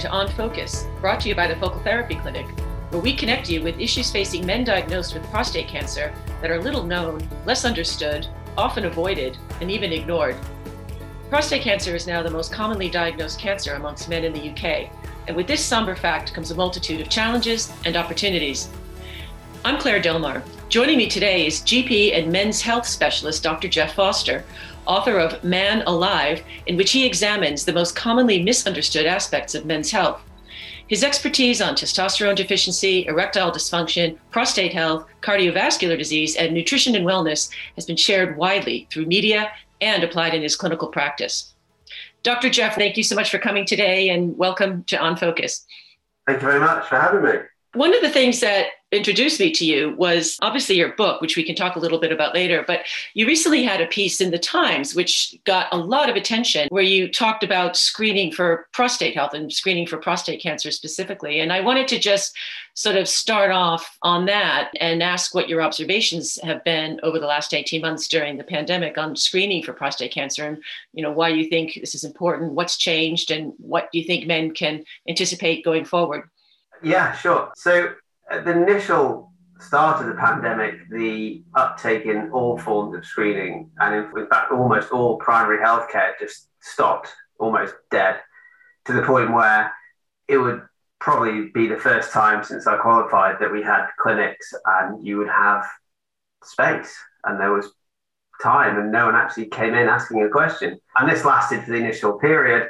to On Focus, brought to you by the Focal Therapy Clinic, where we connect you with issues facing men diagnosed with prostate cancer that are little known, less understood, often avoided, and even ignored. Prostate cancer is now the most commonly diagnosed cancer amongst men in the UK, and with this somber fact comes a multitude of challenges and opportunities. I'm Claire Delmar. Joining me today is GP and men's health specialist Dr. Jeff Foster, author of Man Alive, in which he examines the most commonly misunderstood aspects of men's health. His expertise on testosterone deficiency, erectile dysfunction, prostate health, cardiovascular disease, and nutrition and wellness has been shared widely through media and applied in his clinical practice. Dr. Jeff, thank you so much for coming today and welcome to On Focus. Thank you very much for having me. One of the things that introduced me to you was obviously your book, which we can talk a little bit about later. But you recently had a piece in the Times, which got a lot of attention, where you talked about screening for prostate health and screening for prostate cancer specifically. And I wanted to just sort of start off on that and ask what your observations have been over the last 18 months during the pandemic on screening for prostate cancer and you know why you think this is important what's changed and what do you think men can anticipate going forward yeah, sure. So at the initial start of the pandemic, the uptake in all forms of screening, and in, fact, almost all primary healthcare just stopped, almost dead, to the point where it would probably be the first time since I qualified that we had clinics and you would have space and there was time and no one actually came in asking a question. And this lasted for the initial period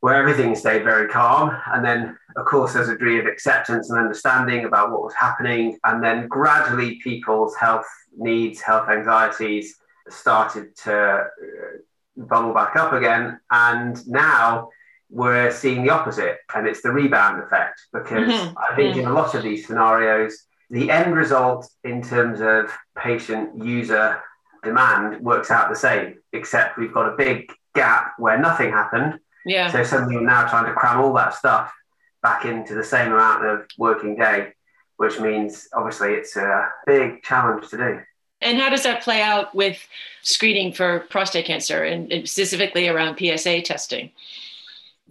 where everything stayed very calm. And then, of course, there's a degree of acceptance and understanding about what was happening. And then gradually, people's health needs, health anxieties started to uh, bubble back up again. And now we're seeing the opposite, and it's the rebound effect. Because mm-hmm. I think mm-hmm. in a lot of these scenarios, the end result in terms of patient user demand works out the same, except we've got a big gap where nothing happened yeah. So suddenly you're now trying to cram all that stuff back into the same amount of working day, which means obviously it's a big challenge to do. And how does that play out with screening for prostate cancer and specifically around PSA testing?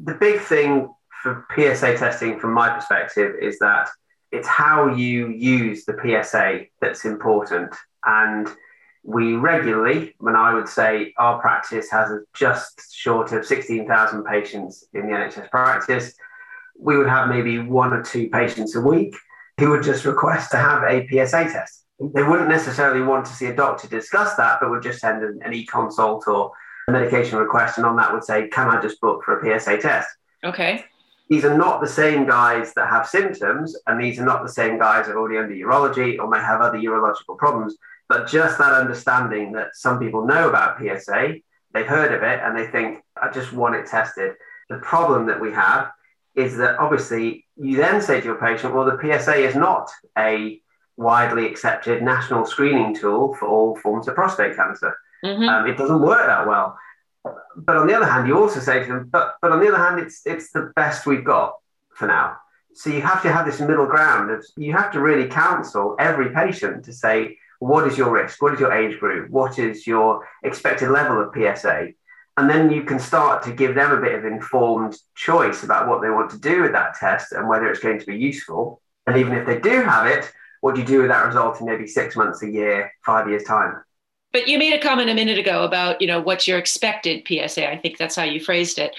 The big thing for PSA testing, from my perspective, is that it's how you use the PSA that's important. And we regularly, when I would say our practice has just short of 16,000 patients in the NHS practice, we would have maybe one or two patients a week who would just request to have a PSA test. They wouldn't necessarily want to see a doctor discuss that, but would just send an, an e-consult or a medication request, and on that would say, "Can I just book for a PSA test?" Okay. These are not the same guys that have symptoms, and these are not the same guys that are already under urology or may have other urological problems. But just that understanding that some people know about PSA, they've heard of it, and they think, I just want it tested. The problem that we have is that obviously you then say to your patient, well, the PSA is not a widely accepted national screening tool for all forms of prostate cancer. Mm-hmm. Um, it doesn't work that well. But on the other hand, you also say to them, but, but on the other hand, it's, it's the best we've got for now. So you have to have this middle ground. Of, you have to really counsel every patient to say, what is your risk? What is your age group? What is your expected level of PSA? And then you can start to give them a bit of informed choice about what they want to do with that test and whether it's going to be useful. And even if they do have it, what do you do with that result in maybe six months, a year, five years' time? But you made a comment a minute ago about, you know, what's your expected PSA. I think that's how you phrased it.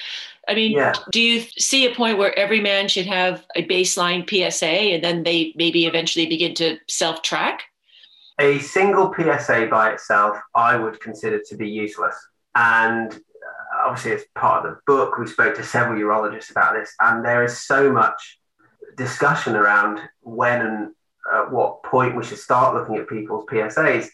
I mean, yeah. do you see a point where every man should have a baseline PSA and then they maybe eventually begin to self track? A single PSA by itself, I would consider to be useless. And uh, obviously, as part of the book, we spoke to several urologists about this, and there is so much discussion around when and at what point we should start looking at people's PSAs.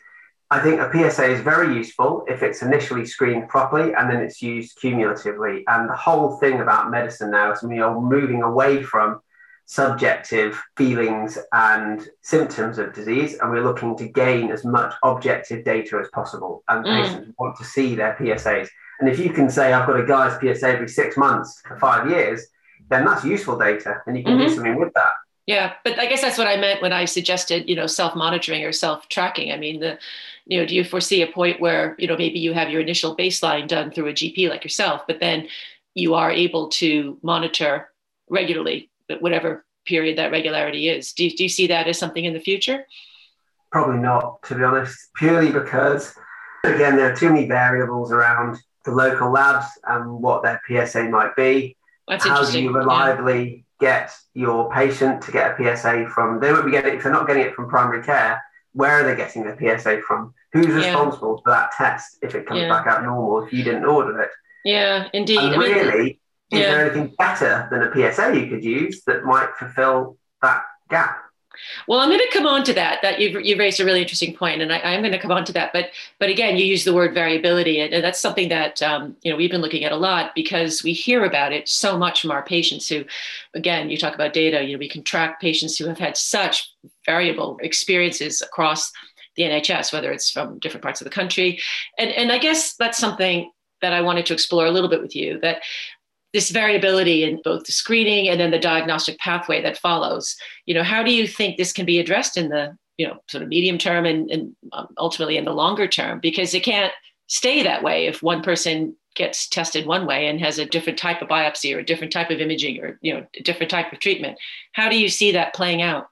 I think a PSA is very useful if it's initially screened properly and then it's used cumulatively. And the whole thing about medicine now is we are moving away from subjective feelings and symptoms of disease, and we're looking to gain as much objective data as possible. And mm. patients want to see their PSAs. And if you can say, I've got a guy's PSA every six months for five years, then that's useful data, and you can mm-hmm. do something with that. Yeah, but I guess that's what I meant when I suggested, you know, self-monitoring or self-tracking. I mean, the, you know, do you foresee a point where, you know, maybe you have your initial baseline done through a GP like yourself, but then you are able to monitor regularly, whatever period that regularity is. Do you, do you see that as something in the future? Probably not, to be honest, purely because, again, there are too many variables around the local labs and what their PSA might be. That's How do you reliably yeah. get your patient to get a PSA from? They won't be getting it if they're not getting it from primary care. Where are they getting their PSA from? Who's Yeah. responsible for that test if it comes Yeah. back out normal if you didn't order it? Yeah, indeed. And I mean, really, is yeah. there anything better than a PSA you could use that might fulfill that gap? Well, I'm going to come on to that. That you've, you've raised a really interesting point, and I, I'm going to come on to that. But but again, you use the word variability, and, and that's something that um, you know we've been looking at a lot because we hear about it so much from our patients. Who, again, you talk about data. You know, we can track patients who have had such variable experiences across the NHS, whether it's from different parts of the country, and and I guess that's something that I wanted to explore a little bit with you. That this variability in both the screening and then the diagnostic pathway that follows you know how do you think this can be addressed in the you know sort of medium term and, and um, ultimately in the longer term because it can't stay that way if one person gets tested one way and has a different type of biopsy or a different type of imaging or you know a different type of treatment how do you see that playing out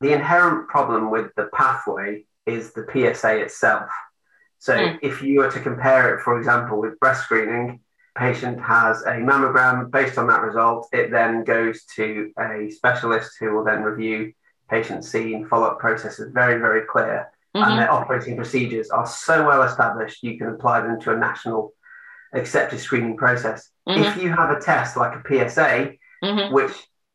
The inherent problem with the pathway is the PSA itself. So Hmm. if you were to compare it, for example, with breast screening, patient has a mammogram. Based on that result, it then goes to a specialist who will then review patient scene. Follow-up process is very, very clear, Mhm. and their operating procedures are so well established you can apply them to a national accepted screening process. Mhm. If you have a test like a PSA, Mhm. which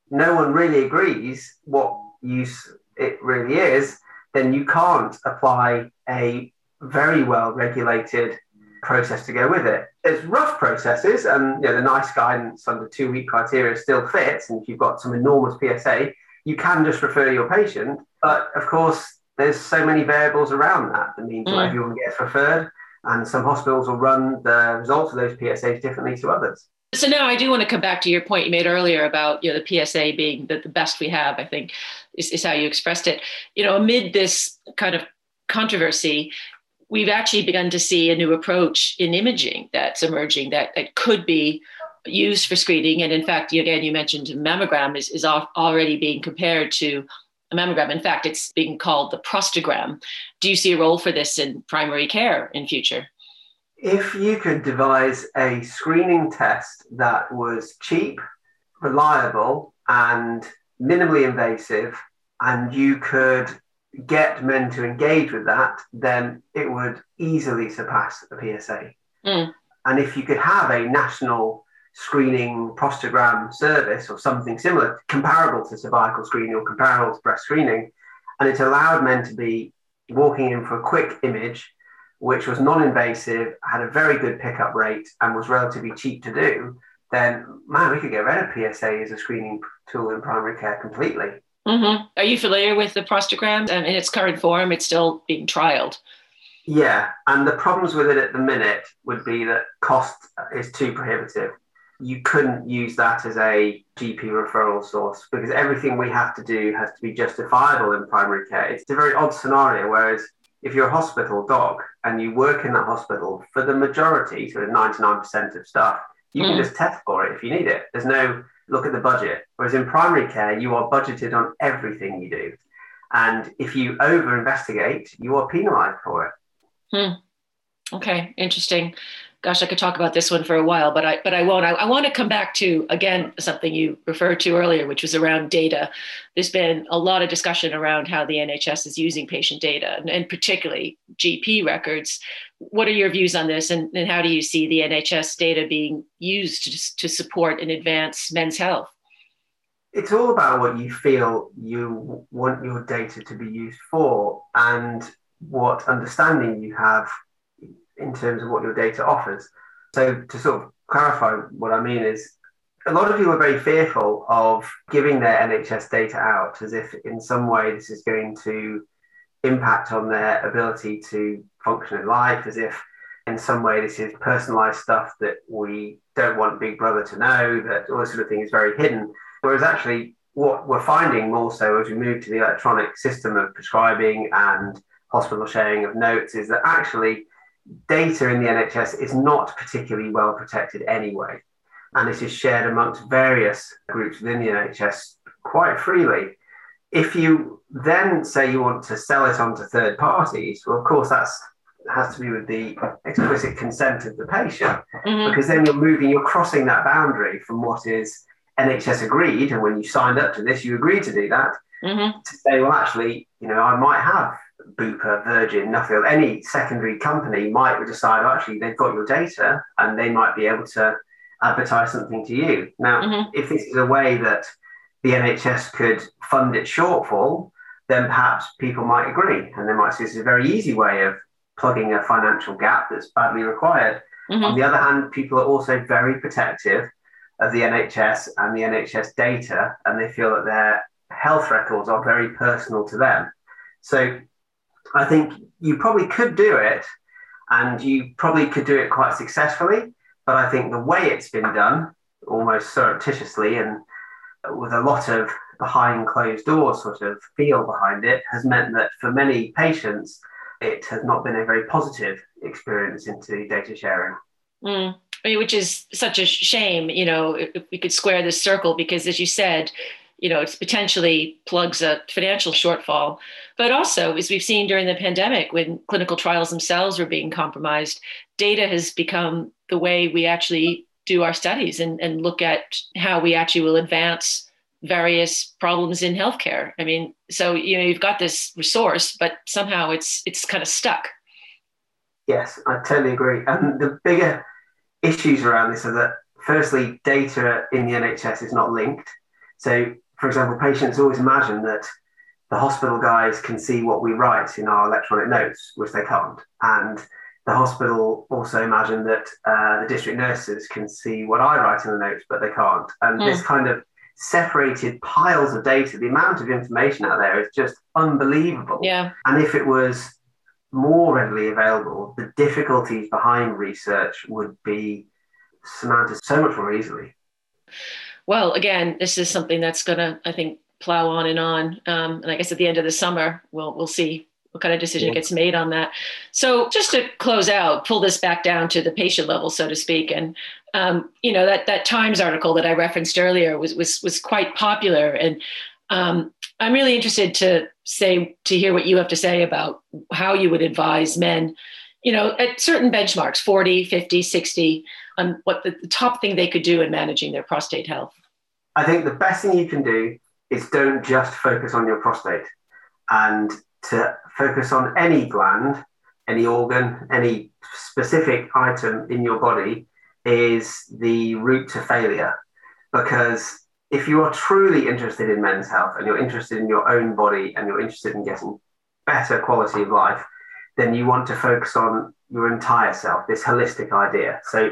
no one really agrees what use it really is, then you can't apply a very well regulated process to go with it. There's rough processes, and you know, the NICE guidance under two week criteria still fits. And if you've got some enormous PSA, you can just refer your patient. But of course, there's so many variables around that that means Mm. everyone gets referred. And some hospitals will run the results of those PSAs differently to others. So now I do want to come back to your point you made earlier about you know the PSA being the, the best we have. I think is, is how you expressed it. You know, amid this kind of controversy, we've actually begun to see a new approach in imaging that's emerging that, that could be used for screening. And in fact, again, you mentioned mammogram is, is already being compared to a mammogram. In fact, it's being called the prostagram. Do you see a role for this in primary care in future? If you could devise a screening test that was cheap, reliable, and minimally invasive, and you could get men to engage with that, then it would easily surpass the PSA. Mm. And if you could have a national screening prostagram service or something similar, comparable to cervical screening or comparable to breast screening, and it allowed men to be walking in for a quick image, which was non invasive, had a very good pickup rate, and was relatively cheap to do, then man, we could get rid of PSA as a screening tool in primary care completely. Mm-hmm. Are you familiar with the prostagram um, in its current form? It's still being trialed. Yeah, and the problems with it at the minute would be that cost is too prohibitive. You couldn't use that as a GP referral source because everything we have to do has to be justifiable in primary care. It's a very odd scenario. Whereas if you're a hospital doc and you work in that hospital, for the majority, sort of 99% of stuff, you can Mm. just test for it if you need it. There's no look at the budget. Whereas in primary care, you are budgeted on everything you do. And if you over investigate, you are penalized for it. Hmm. Okay, interesting. Gosh, I could talk about this one for a while, but I but I won't. I, I want to come back to again something you referred to earlier, which was around data. There's been a lot of discussion around how the NHS is using patient data, and, and particularly GP records. What are your views on this, and, and how do you see the NHS data being used to, to support and advance men's health? it's all about what you feel you want your data to be used for and what understanding you have in terms of what your data offers. So, to sort of clarify what I mean is a lot of people are very fearful of giving their NHS data out as if in some way this is going to impact on their ability to function in life, as if in some way this is personalized stuff that we don't want Big Brother to know, that all this sort of thing is very hidden. Whereas actually, what we're finding more so as we move to the electronic system of prescribing and hospital sharing of notes is that actually data in the NHS is not particularly well protected anyway. and it is shared amongst various groups within the NHS quite freely. If you then say you want to sell it on to third parties, well, of course, that's has to be with the explicit consent of the patient, mm-hmm. because then you're moving, you're crossing that boundary from what is NHS agreed, and when you signed up to this, you agreed to do that. Mm-hmm. To say, well, actually, you know, I might have Bupa, Virgin, Nuffield, any secondary company might decide, actually, they've got your data and they might be able to advertise something to you. Now, mm-hmm. if this is a way that the NHS could fund its shortfall, then perhaps people might agree and they might see this as a very easy way of plugging a financial gap that's badly required. Mm-hmm. On the other hand, people are also very protective of the NHS and the NHS data, and they feel that their health records are very personal to them. So I think you probably could do it, and you probably could do it quite successfully. But I think the way it's been done, almost surreptitiously and with a lot of behind closed doors sort of feel behind it, has meant that for many patients, it has not been a very positive experience into data sharing. Mm. I mean, which is such a shame, you know, if we could square this circle, because as you said, you know, it potentially plugs a financial shortfall. But also, as we've seen during the pandemic, when clinical trials themselves were being compromised, data has become the way we actually do our studies and, and look at how we actually will advance various problems in healthcare. I mean, so you know, you've got this resource, but somehow it's it's kind of stuck. Yes, I totally agree. And the bigger issues around this are that firstly, data in the NHS is not linked. So, for example, patients always imagine that the hospital guys can see what we write in our electronic notes, which they can't. And the hospital also imagine that uh, the district nurses can see what I write in the notes, but they can't. And mm. this kind of separated piles of data, the amount of information out there is just unbelievable. Yeah. And if it was more readily available, the difficulties behind research would be surmounted so much more easily. Well, again, this is something that's going to, I think, plow on and on. Um, and I guess at the end of the summer, we'll we'll see what kind of decision yeah. gets made on that. So just to close out, pull this back down to the patient level, so to speak, and um, you know that that Times article that I referenced earlier was was was quite popular, and um, I'm really interested to say to hear what you have to say about how you would advise men, you know, at certain benchmarks, 40, 50, 60, on what the, the top thing they could do in managing their prostate health. I think the best thing you can do is don't just focus on your prostate and to focus on any gland, any organ, any specific item in your body is the route to failure. Because if you are truly interested in men's health and you're interested in your own body and you're interested in getting better quality of life, then you want to focus on your entire self, this holistic idea. So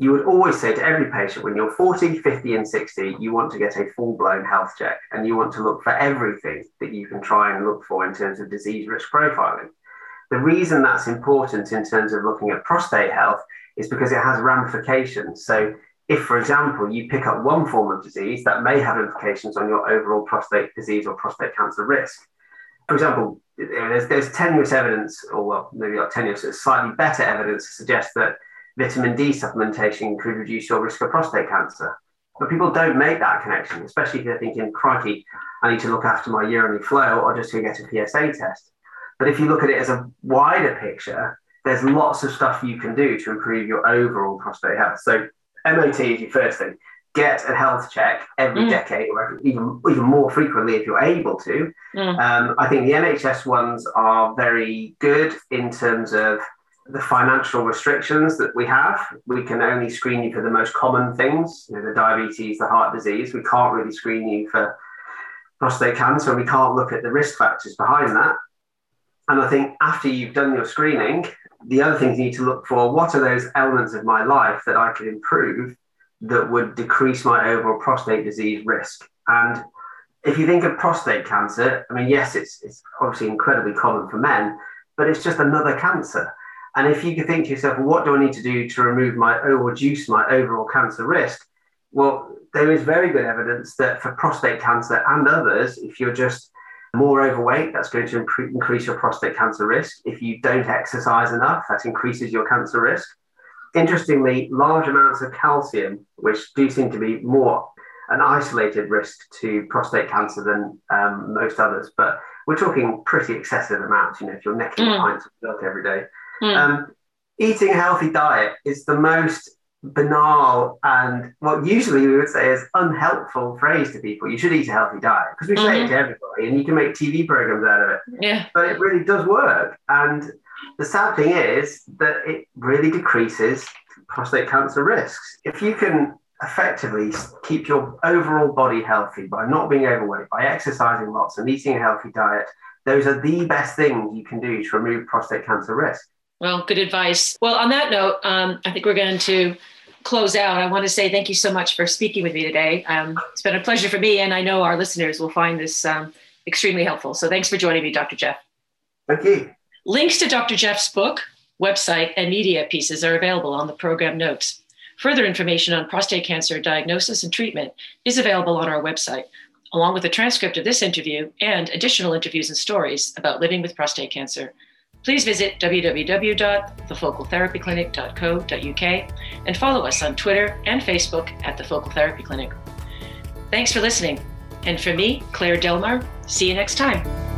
you would always say to every patient when you're 40, 50, and 60, you want to get a full blown health check and you want to look for everything that you can try and look for in terms of disease risk profiling. The reason that's important in terms of looking at prostate health is because it has ramifications. So, if, for example, you pick up one form of disease that may have implications on your overall prostate disease or prostate cancer risk. For example, there's, there's tenuous evidence, or well, maybe not tenuous, it's slightly better evidence to suggest that vitamin D supplementation could reduce your risk of prostate cancer. But people don't make that connection, especially if they're thinking, crikey, I need to look after my urinary flow or just to get a PSA test. But if you look at it as a wider picture, there's lots of stuff you can do to improve your overall prostate health. So MOT is your first thing. Get a health check every mm. decade, or every, even even more frequently if you're able to. Mm. Um, I think the NHS ones are very good in terms of the financial restrictions that we have. We can only screen you for the most common things, you know, the diabetes, the heart disease. We can't really screen you for prostate cancer. We can't look at the risk factors behind that. And I think after you've done your screening, the other things you need to look for what are those elements of my life that I could improve that would decrease my overall prostate disease risk? And if you think of prostate cancer, I mean, yes, it's, it's obviously incredibly common for men, but it's just another cancer. And if you could think to yourself, well, what do I need to do to remove my or reduce my overall cancer risk? Well, there is very good evidence that for prostate cancer and others, if you're just more overweight, that's going to increase your prostate cancer risk. If you don't exercise enough, that increases your cancer risk. Interestingly, large amounts of calcium, which do seem to be more an isolated risk to prostate cancer than um, most others, but we're talking pretty excessive amounts. You know, if you're necking mm. pints of milk every day, mm. um, eating a healthy diet is the most banal and what usually we would say is unhelpful phrase to people. You should eat a healthy diet because we mm-hmm. say it mm-hmm. to everybody, and you can make TV programs out of it. Yeah, but it really does work, and the sad thing is that it really decreases prostate cancer risks. If you can effectively keep your overall body healthy by not being overweight, by exercising lots and eating a healthy diet, those are the best things you can do to remove prostate cancer risk. Well, good advice. Well, on that note, um, I think we're going to close out. I want to say thank you so much for speaking with me today. Um, it's been a pleasure for me, and I know our listeners will find this um, extremely helpful. So thanks for joining me, Dr. Jeff. Thank you. Links to Dr. Jeff's book, website, and media pieces are available on the program notes. Further information on prostate cancer diagnosis and treatment is available on our website, along with a transcript of this interview and additional interviews and stories about living with prostate cancer. Please visit www.thefocaltherapyclinic.co.uk and follow us on Twitter and Facebook at the Focal Therapy Clinic. Thanks for listening. And for me, Claire Delmar, see you next time.